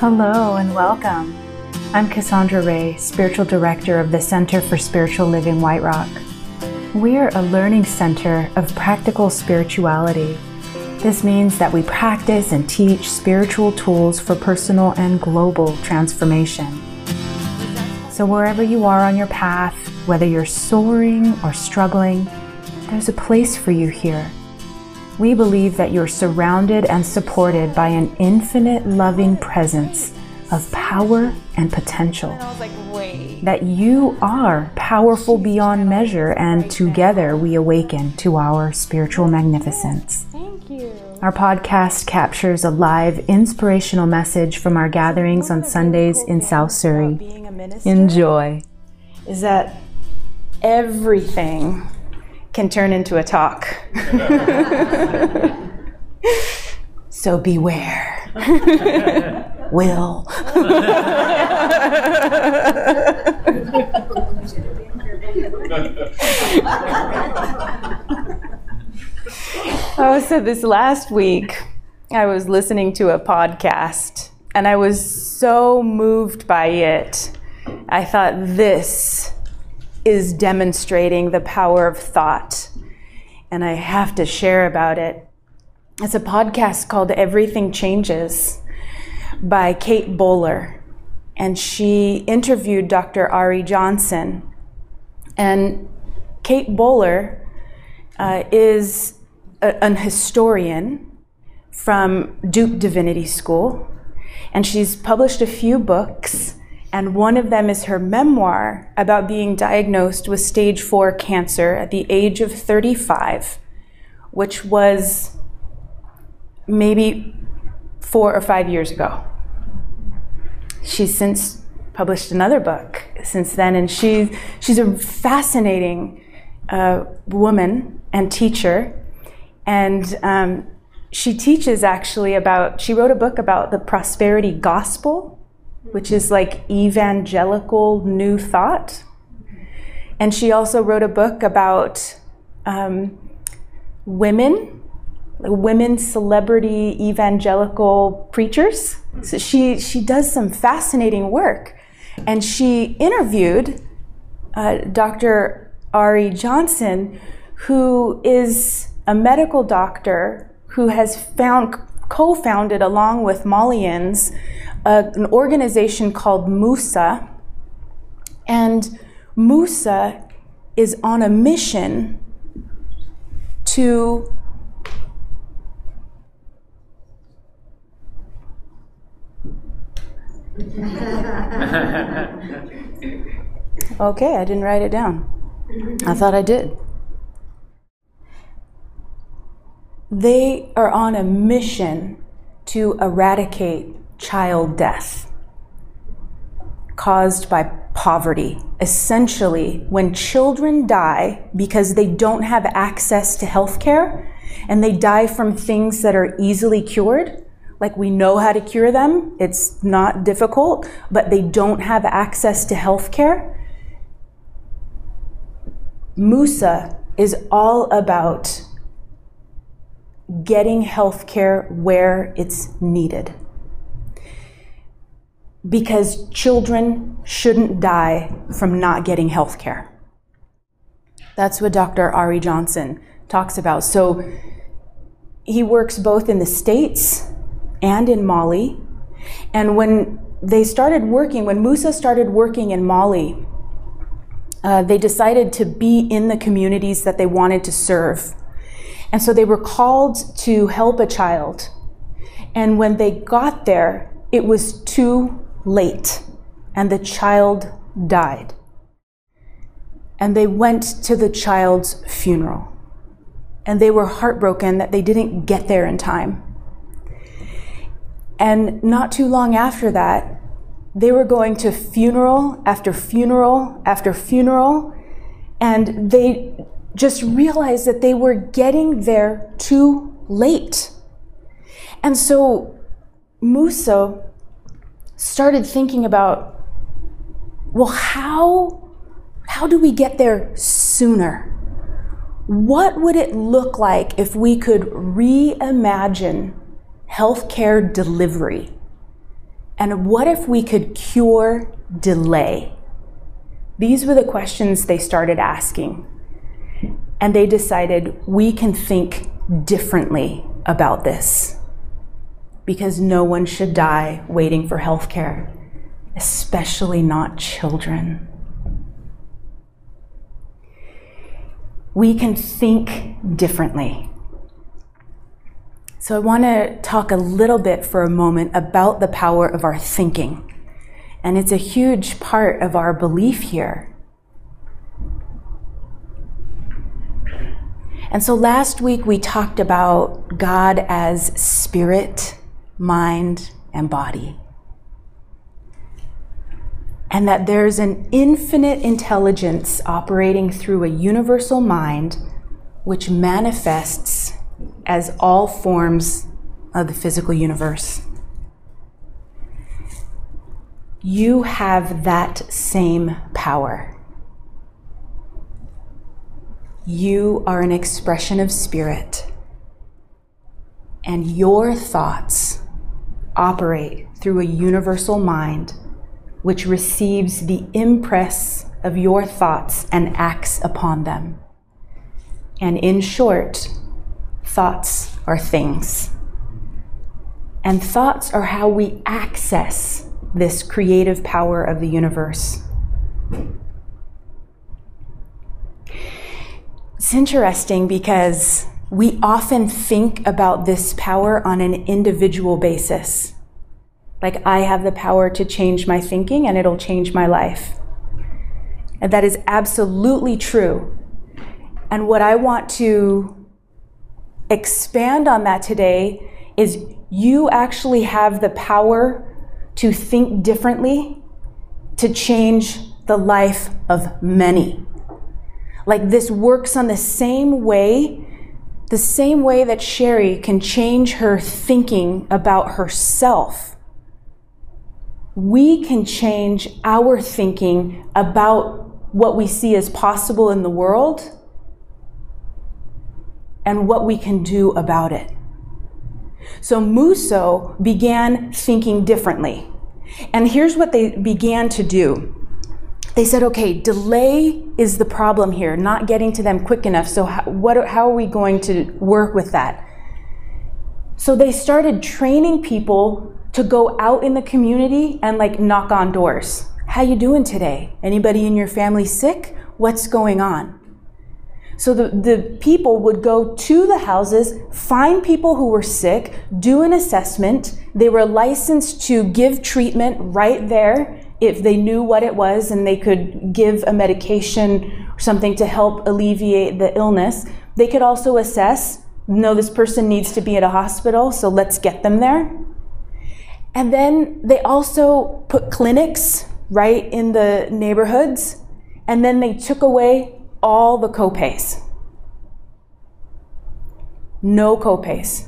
Hello and welcome. I'm Cassandra Ray, Spiritual Director of the Center for Spiritual Living White Rock. We're a learning center of practical spirituality. This means that we practice and teach spiritual tools for personal and global transformation. So, wherever you are on your path, whether you're soaring or struggling, there's a place for you here. We believe that you're surrounded and supported by an infinite loving presence of power and potential. And I was like. That you are powerful beyond measure, and together we awaken to our spiritual magnificence. Thank you. Our podcast captures a live inspirational message from our gatherings on Sundays in South Surrey. Enjoy. is that everything can turn into a talk. so beware. Will. oh, so this last week, I was listening to a podcast and I was so moved by it. I thought this is demonstrating the power of thought, and I have to share about it. It's a podcast called Everything Changes by Kate Bowler, and she interviewed Dr. Ari Johnson. And Kate Bowler uh, is a, an historian from Duke Divinity School, and she's published a few books. And one of them is her memoir about being diagnosed with stage four cancer at the age of 35, which was maybe four or five years ago. She's since published another book since then, and she, she's a fascinating uh, woman and teacher. And um, she teaches actually about, she wrote a book about the prosperity gospel, which is like evangelical new thought. And she also wrote a book about um, women, women celebrity evangelical preachers. So she, she does some fascinating work. And she interviewed uh, Dr. Ari Johnson, who is a medical doctor who has found co-founded along with Malians uh, an organization called Muso. And Muso is on a mission to Okay, I didn't write it down. I thought I did. They are on a mission to eradicate child death caused by poverty. Essentially, when children die because they don't have access to health care and they die from things that are easily cured, like we know how to cure them, it's not difficult, but they don't have access to health care. Muso is all about getting health care where it's needed. Because children shouldn't die from not getting health care. That's what Dr. Ari Johnson talks about. So he works both in the States and in Mali. And when they started working, when Muso started working in Mali, uh, they decided to be in the communities that they wanted to serve. And so they were called to help a child. And when they got there, it was too late, and the child died. And they went to the child's funeral. And they were heartbroken that they didn't get there in time. And not too long after that, they were going to funeral after funeral after funeral, and they just realized that they were getting there too late. And so Muso started thinking about well, how, how do we get there sooner? What would it look like if we could reimagine healthcare delivery And what if we could cure delay? These were the questions they started asking. And they decided we can think differently about this because no one should die waiting for health care, especially not children. We can think differently. So, I want to talk a little bit for a moment about the power of our thinking. And it's a huge part of our belief here. And so last week we talked about God as spirit, mind, and body. And that there's an infinite intelligence operating through a universal mind which manifests as all forms of the physical universe you have that same power. You are an expression of spirit, and your thoughts operate through a universal mind which receives the impress of your thoughts and acts upon them. And in short, thoughts are things. And thoughts are how we access this creative power of the universe. It's interesting because we often think about this power on an individual basis. Like, I have the power to change my thinking and it'll change my life. And that is absolutely true. And what I want to expand on that today is you actually have the power to think differently, to change the life of many. Like this works on the same way, the same way that Sherry can change her thinking about herself. We can change our thinking about what we see as possible in the world and what we can do about it. So Muso began thinking differently. And here's what they began to do. They said, okay, delay is the problem here, not getting to them quick enough. So, how, what, how are we going to work with that? So, they started training people to go out in the community and like knock on doors. How you doing today? Anybody in your family sick? What's going on? So the, the people would go to the houses, find people who were sick, do an assessment. They were licensed to give treatment right there if they knew what it was and they could give a medication or something to help alleviate the illness. They could also assess no, this person needs to be at a hospital, so let's get them there. And then they also put clinics right in the neighborhoods, and then they took away all the copays. No copays.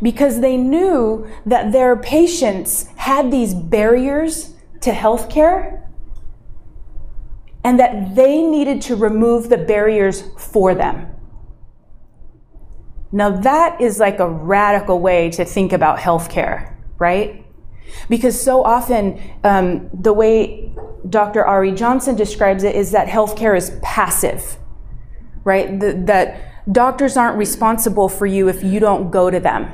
Because they knew that their patients had these barriers to healthcare and that they needed to remove the barriers for them. Now, that is like a radical way to think about healthcare, right? Because so often, um, the way Dr. Ari Johnson describes it is that healthcare is passive, right? That doctors aren't responsible for you if you don't go to them.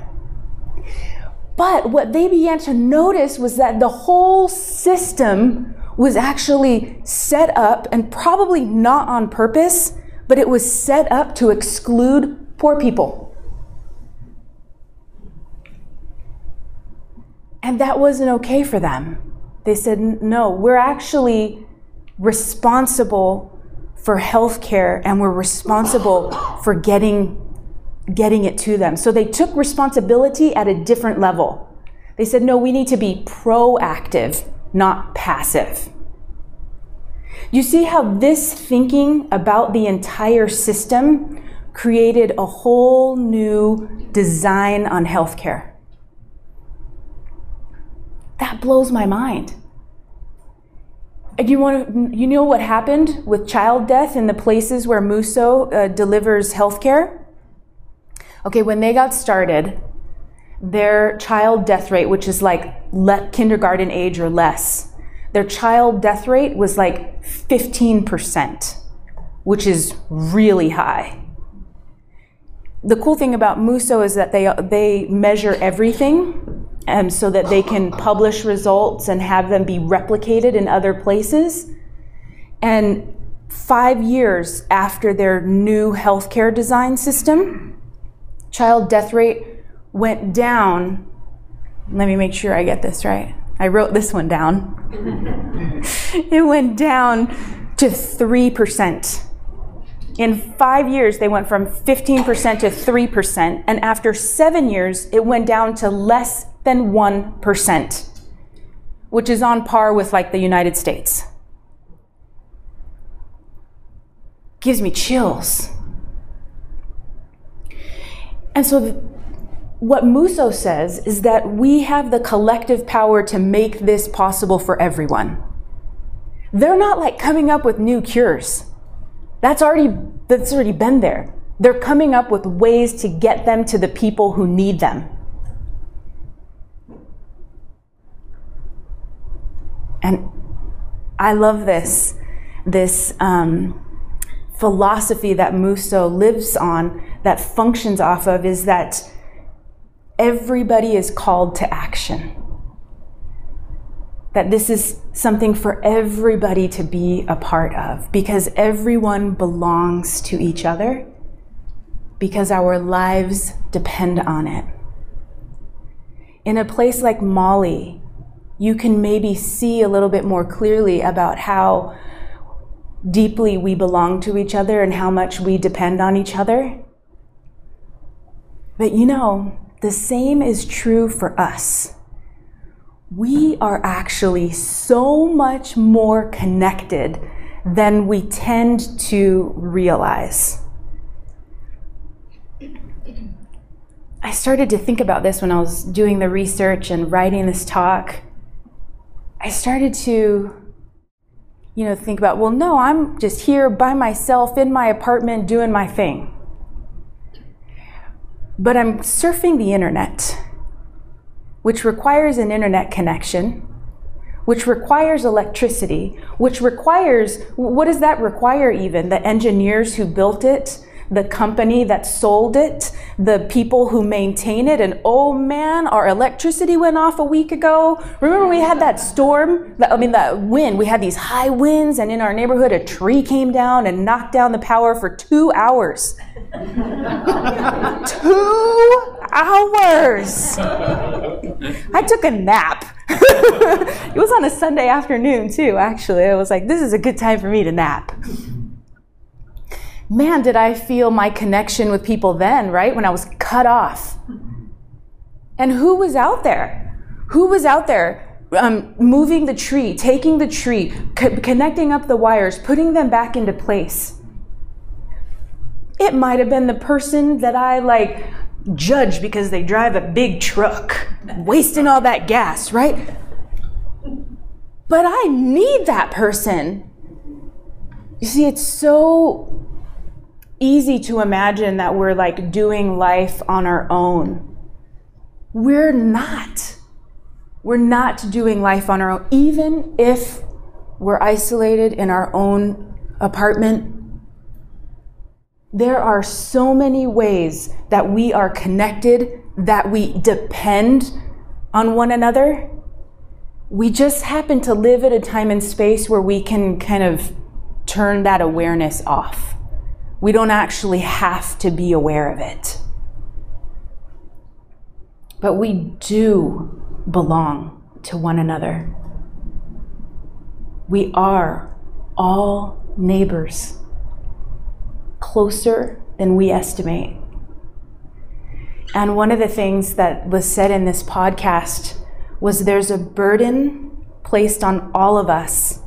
But what they began to notice was that the whole system was actually set up, and probably not on purpose, but it was set up to exclude poor people. And that wasn't okay for them. They said, no, we're actually responsible for health care and we're responsible for getting, getting it to them. So they took responsibility at a different level. They said, no, we need to be proactive, not passive. You see how this thinking about the entire system created a whole new design on healthcare. That blows my mind. And you want to, you know what happened with child death in the places where Muso uh, delivers healthcare? Okay, when they got started, their child death rate, which is like le- kindergarten age or less, their child death rate was like 15%, which is really high. The cool thing about Muso is that they, they measure everything um, so that they can publish results and have them be replicated in other places. And five years after their new healthcare design system, child death rate went down. Let me make sure I get this right. I wrote this one down. it went down to 3%. In five years, they went from 15% to 3%, and after seven years, it went down to less than 1%, which is on par with like the United States. Gives me chills. And so, th- what Muso says is that we have the collective power to make this possible for everyone. They're not like coming up with new cures. That's already that's already been there. They're coming up with ways to get them to the people who need them. And I love this, this um, philosophy that Muso lives on, that functions off of, is that everybody is called to action. That this is something for everybody to be a part of because everyone belongs to each other because our lives depend on it. In a place like Mali, you can maybe see a little bit more clearly about how deeply we belong to each other and how much we depend on each other. But you know, the same is true for us. We are actually so much more connected than we tend to realize. I started to think about this when I was doing the research and writing this talk. I started to, you know, think about, well, no, I'm just here by myself in my apartment doing my thing. But I'm surfing the internet, which requires an internet connection, which requires electricity, which requires, what does that require even? The engineers who built it, the company that sold it, the people who maintain it. And oh man, our electricity went off a week ago. Remember we had that storm? I mean, that wind. We had these high winds, and in our neighborhood, a tree came down and knocked down the power for two hours. Two hours. I took a nap. it was on a Sunday afternoon, too, actually. I was like, this is a good time for me to nap man, did I feel my connection with people then, right? When I was cut off. And who was out there? Who was out there um, moving the tree, taking the tree, co- connecting up the wires, putting them back into place? It might have been the person that I like judge because they drive a big truck, wasting all that gas, right? But I need that person. You see, it's so easy to imagine that we're like doing life on our own. We're not. We're not doing life on our own, even if we're isolated in our own apartment. There are so many ways that we are connected, that we depend on one another. We just happen to live at a time and space where we can kind of turn that awareness off. We don't actually have to be aware of it. But we do belong to one another. We are all neighbors, closer than we estimate. And one of the things that was said in this podcast was there's a burden placed on all of us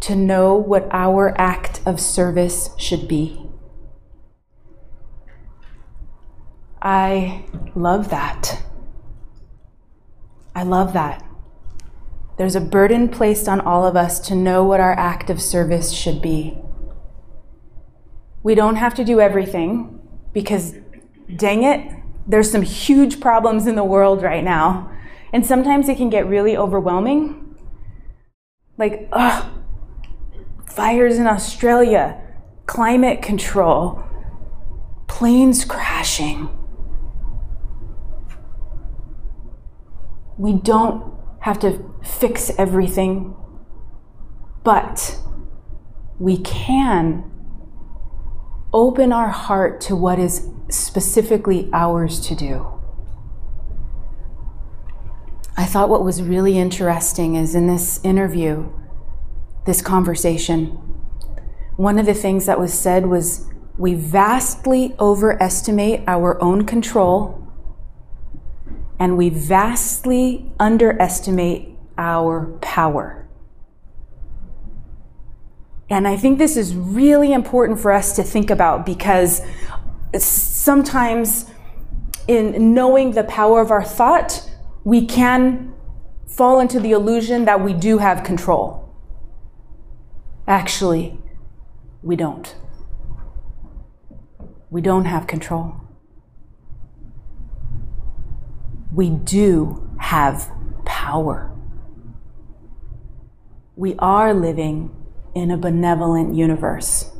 to know what our act of service should be. I love that. I love that. There's a burden placed on all of us to know what our act of service should be. We don't have to do everything because, dang it, There's some huge problems in the world right now. And sometimes it can get really overwhelming. Like, ugh, fires in Australia, climate control, planes crashing. We don't have to fix everything, but we can open our heart to what is specifically ours to do. I thought what was really interesting is in this interview, this conversation, one of the things that was said was we vastly overestimate our own control and we vastly underestimate our power. And I think this is really important for us to think about because sometimes in knowing the power of our thought, we can fall into the illusion that we do have control. Actually, we don't. We don't have control. We do have power. We are living in a benevolent universe.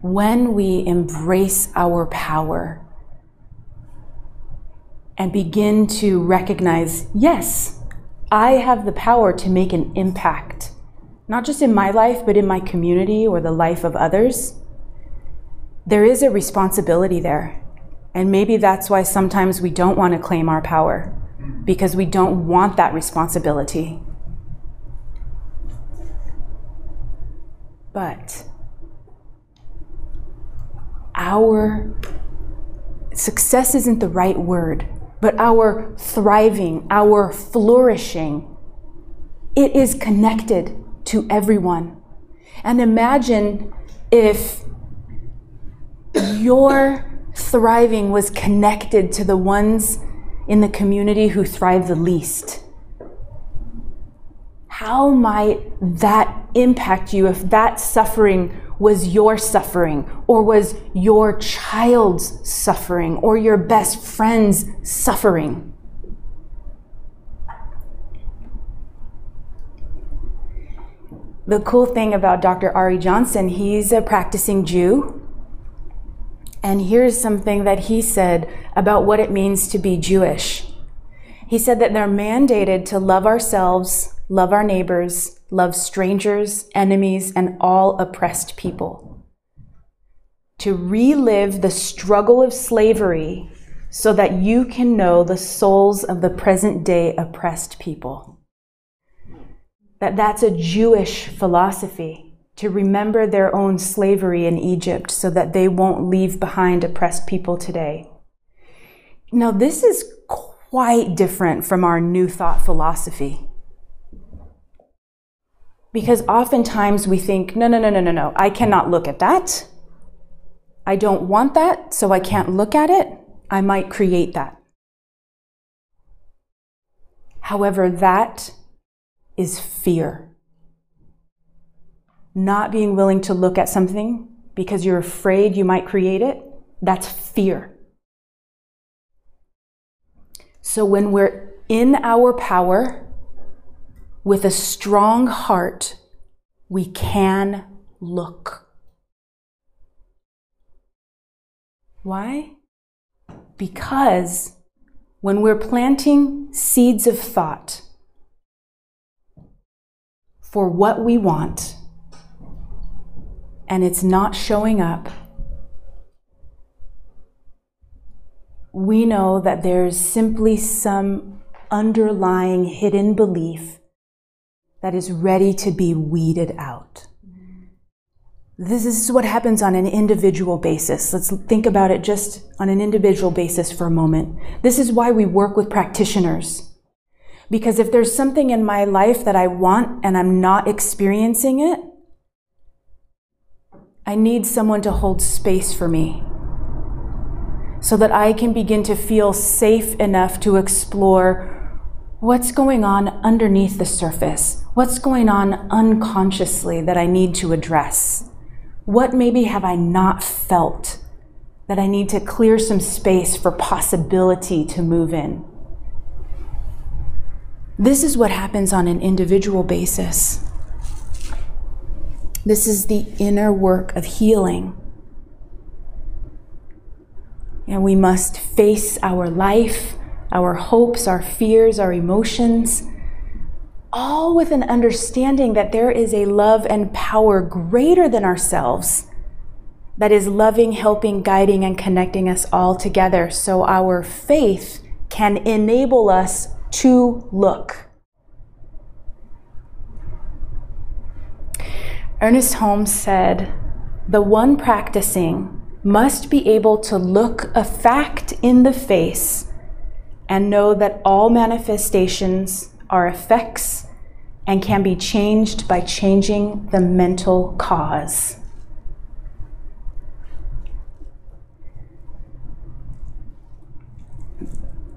When we embrace our power and begin to recognize, yes, I have the power to make an impact, not just in my life, but in my community or the life of others. There is a responsibility there. And maybe that's why sometimes we don't want to claim our power, because we don't want that responsibility. But our success isn't the right word but our thriving, our flourishing, it is connected to everyone. And imagine if your thriving was connected to the ones in the community who thrive the least. How might that impact you if that suffering was your suffering, or was your child's suffering, or your best friend's suffering. The cool thing about Dr. Ari Johnson, he's a practicing Jew. And here's something that he said about what it means to be Jewish. He said that they're mandated to love ourselves, love our neighbors, love strangers, enemies, and all oppressed people. To relive the struggle of slavery so that you can know the souls of the present day oppressed people. That that's a Jewish philosophy to remember their own slavery in Egypt so that they won't leave behind oppressed people today. Now, this is quite different from our New Thought philosophy. Because oftentimes we think, no, no, no, no, no, no, I cannot look at that. I don't want that, so I can't look at it. I might create that. However, that is fear. Not being willing to look at something because you're afraid you might create it, that's fear. So when we're in our power, with a strong heart, we can look. Why? Because when we're planting seeds of thought for what we want and it's not showing up, we know that there's simply some underlying hidden belief that is ready to be weeded out. This is what happens on an individual basis. Let's think about it just on an individual basis for a moment. This is why we work with practitioners. Because if there's something in my life that I want and I'm not experiencing it, I need someone to hold space for me so that I can begin to feel safe enough to explore what's going on underneath the surface? What's going on unconsciously that I need to address? What maybe have I not felt that I need to clear some space for possibility to move in? This is what happens on an individual basis. This is the inner work of healing. And we must face our life, our hopes, our fears, our emotions, all with an understanding that there is a love and power greater than ourselves that is loving, helping, guiding, and connecting us all together so our faith can enable us to look. Ernest Holmes said, The one practicing must be able to look a fact in the face and know that all manifestations are effects and can be changed by changing the mental cause.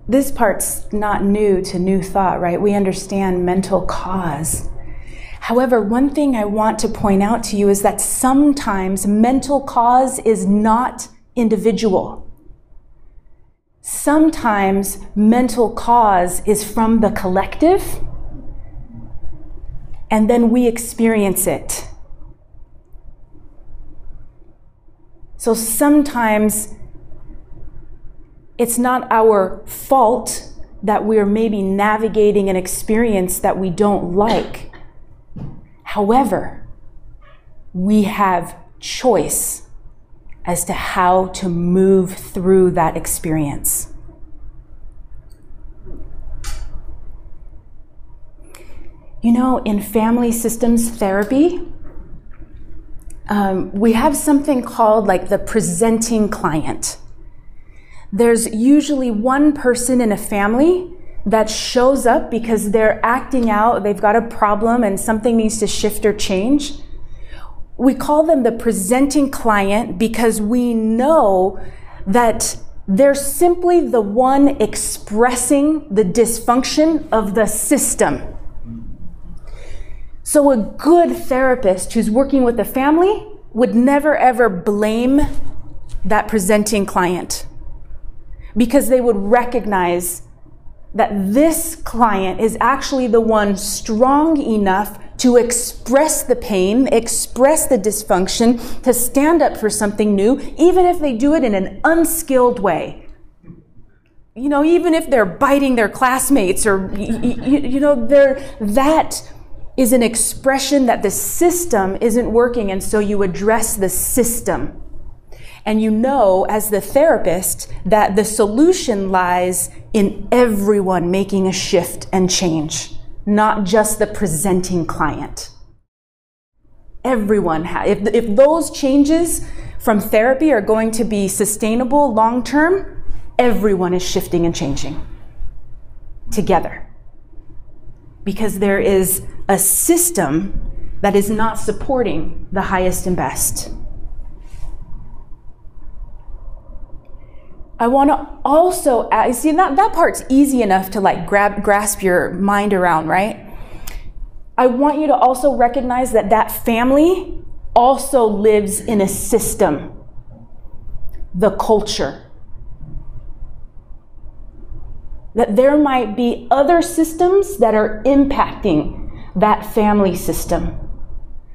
This part's not new to New Thought, right? We understand mental cause. However, one thing I want to point out to you is that sometimes mental cause is not individual. Sometimes mental cause is from the collective, and then we experience it. So sometimes it's not our fault that we're maybe navigating an experience that we don't like. However, we have choice as to how to move through that experience. You know, in family systems therapy, um, we have something called like the presenting client. There's usually one person in a family that shows up because they're acting out, they've got a problem and something needs to shift or change. We call them the presenting client because we know that they're simply the one expressing the dysfunction of the system. So, a good therapist who's working with a family would never ever blame that presenting client because they would recognize that this client is actually the one strong enough to express the pain, express the dysfunction, to stand up for something new, even if they do it in an unskilled way. You know, even if they're biting their classmates or, you, you, know, they're, that is an expression that the system isn't working, and so you address the system. And you know, as the therapist, that the solution lies in everyone making a shift and change, not just the presenting client. Everyone, ha- if, if those changes from therapy are going to be sustainable long term, everyone is shifting and changing together. Because there is a system that is not supporting the highest and best. I want to also add, see that, that part's easy enough to like grab, grasp your mind around, right? I want you to also recognize that that family also lives in a system, the culture. That there might be other systems that are impacting that family system.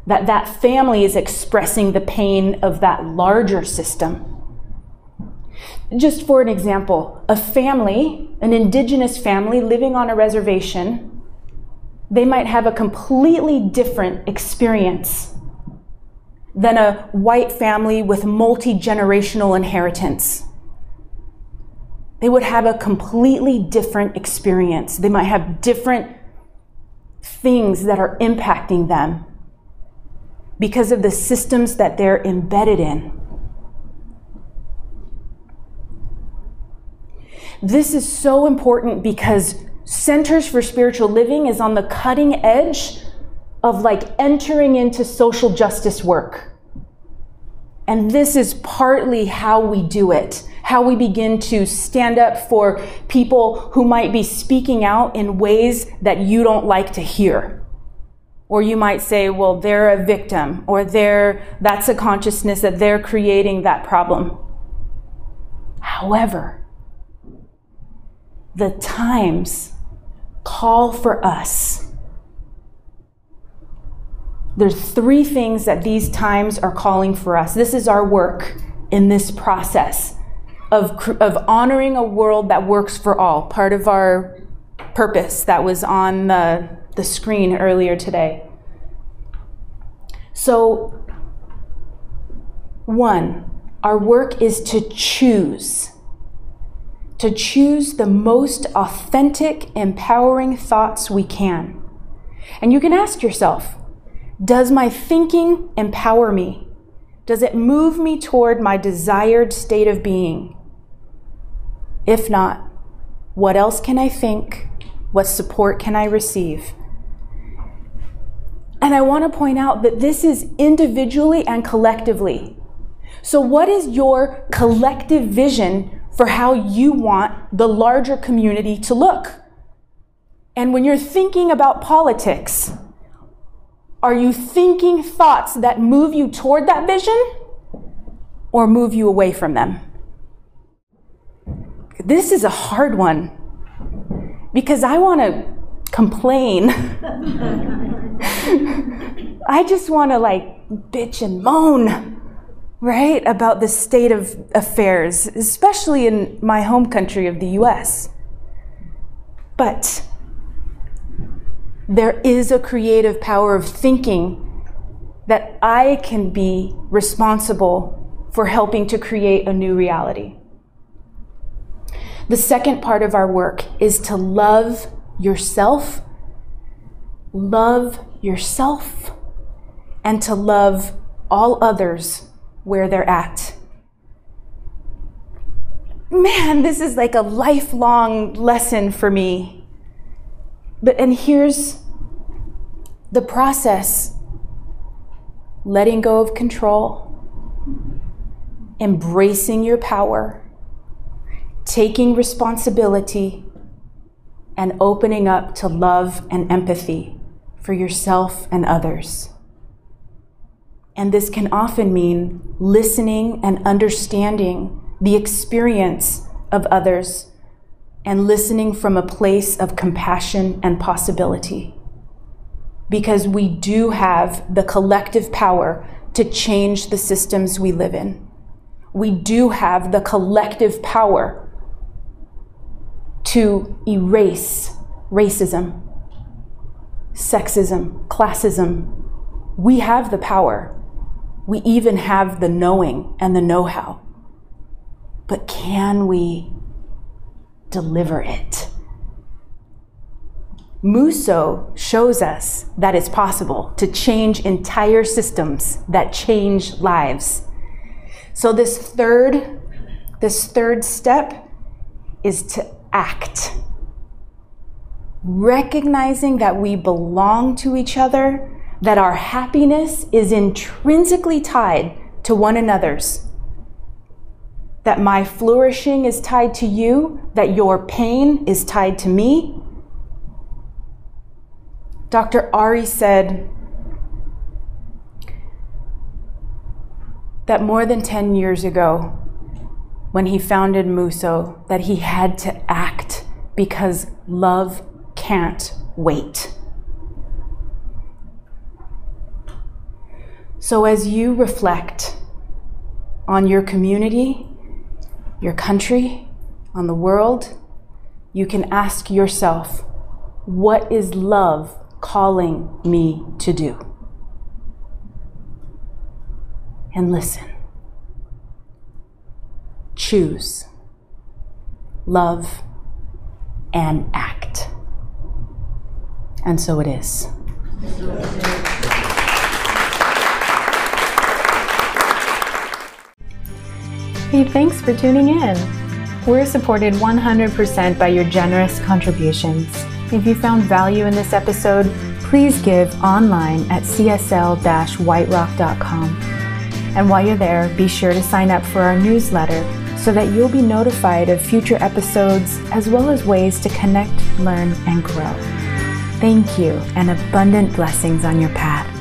That that family is expressing the pain of that larger system. Just for an example, a family, an indigenous family living on a reservation, they might have a completely different experience than a white family with multi generational inheritance. They would have a completely different experience. They might have different things that are impacting them because of the systems that they're embedded in. This is so important because Centers for Spiritual Living is on the cutting edge of like entering into social justice work. And this is partly how we do it, how we begin to stand up for people who might be speaking out in ways that you don't like to hear. Or you might say, well, they're a victim, or they're, that's a consciousness that they're creating that problem. However, the times call for us. There's three things that these times are calling for us. This is our work in this process of, of honoring a world that works for all, part of our purpose that was on the, the screen earlier today. So, one, our work is to choose. To choose the most authentic, empowering thoughts we can. And you can ask yourself Does my thinking empower me? Does it move me toward my desired state of being? If not, what else can I think? What support can I receive? And I want to point out that this is individually and collectively. So, what is your collective vision for how you want the larger community to look? And when you're thinking about politics, are you thinking thoughts that move you toward that vision or move you away from them? This is a hard one because I want to complain. I just want to like bitch and moan, right, about the state of affairs, especially in my home country of the US. But there is a creative power of thinking that I can be responsible for helping to create a new reality. The second part of our work is to love yourself, love yourself, and to love all others where they're at. Man, this is like a lifelong lesson for me. But, and here's the process letting go of control, embracing your power taking responsibility and opening up to love and empathy for yourself and others. And this can often mean listening and understanding the experience of others and listening from a place of compassion and possibility. Because we do have the collective power to change the systems we live in. We do have the collective power to erase racism, sexism, classism. We have the power. We even have the knowing and the know how. But can we deliver it? Muso shows us that it's possible to change entire systems that change lives. So this third this third step is to act. Recognizing that we belong to each other, that our happiness is intrinsically tied to one another's, that my flourishing is tied to you, that your pain is tied to me. Dr. Ari said that more than 10 years ago, when he founded Muso that he had to act because love can't wait. So, as you reflect on your community, your country, on the world, you can ask yourself, what is love calling me to do? And listen choose, love, and act. And so it is. Hey, thanks for tuning in. We're supported 100% by your generous contributions. If you found value in this episode, please give online at csl-whiterock.com. And while you're there, be sure to sign up for our newsletter so that you'll be notified of future episodes as well as ways to connect, learn, and grow. Thank you and abundant blessings on your path.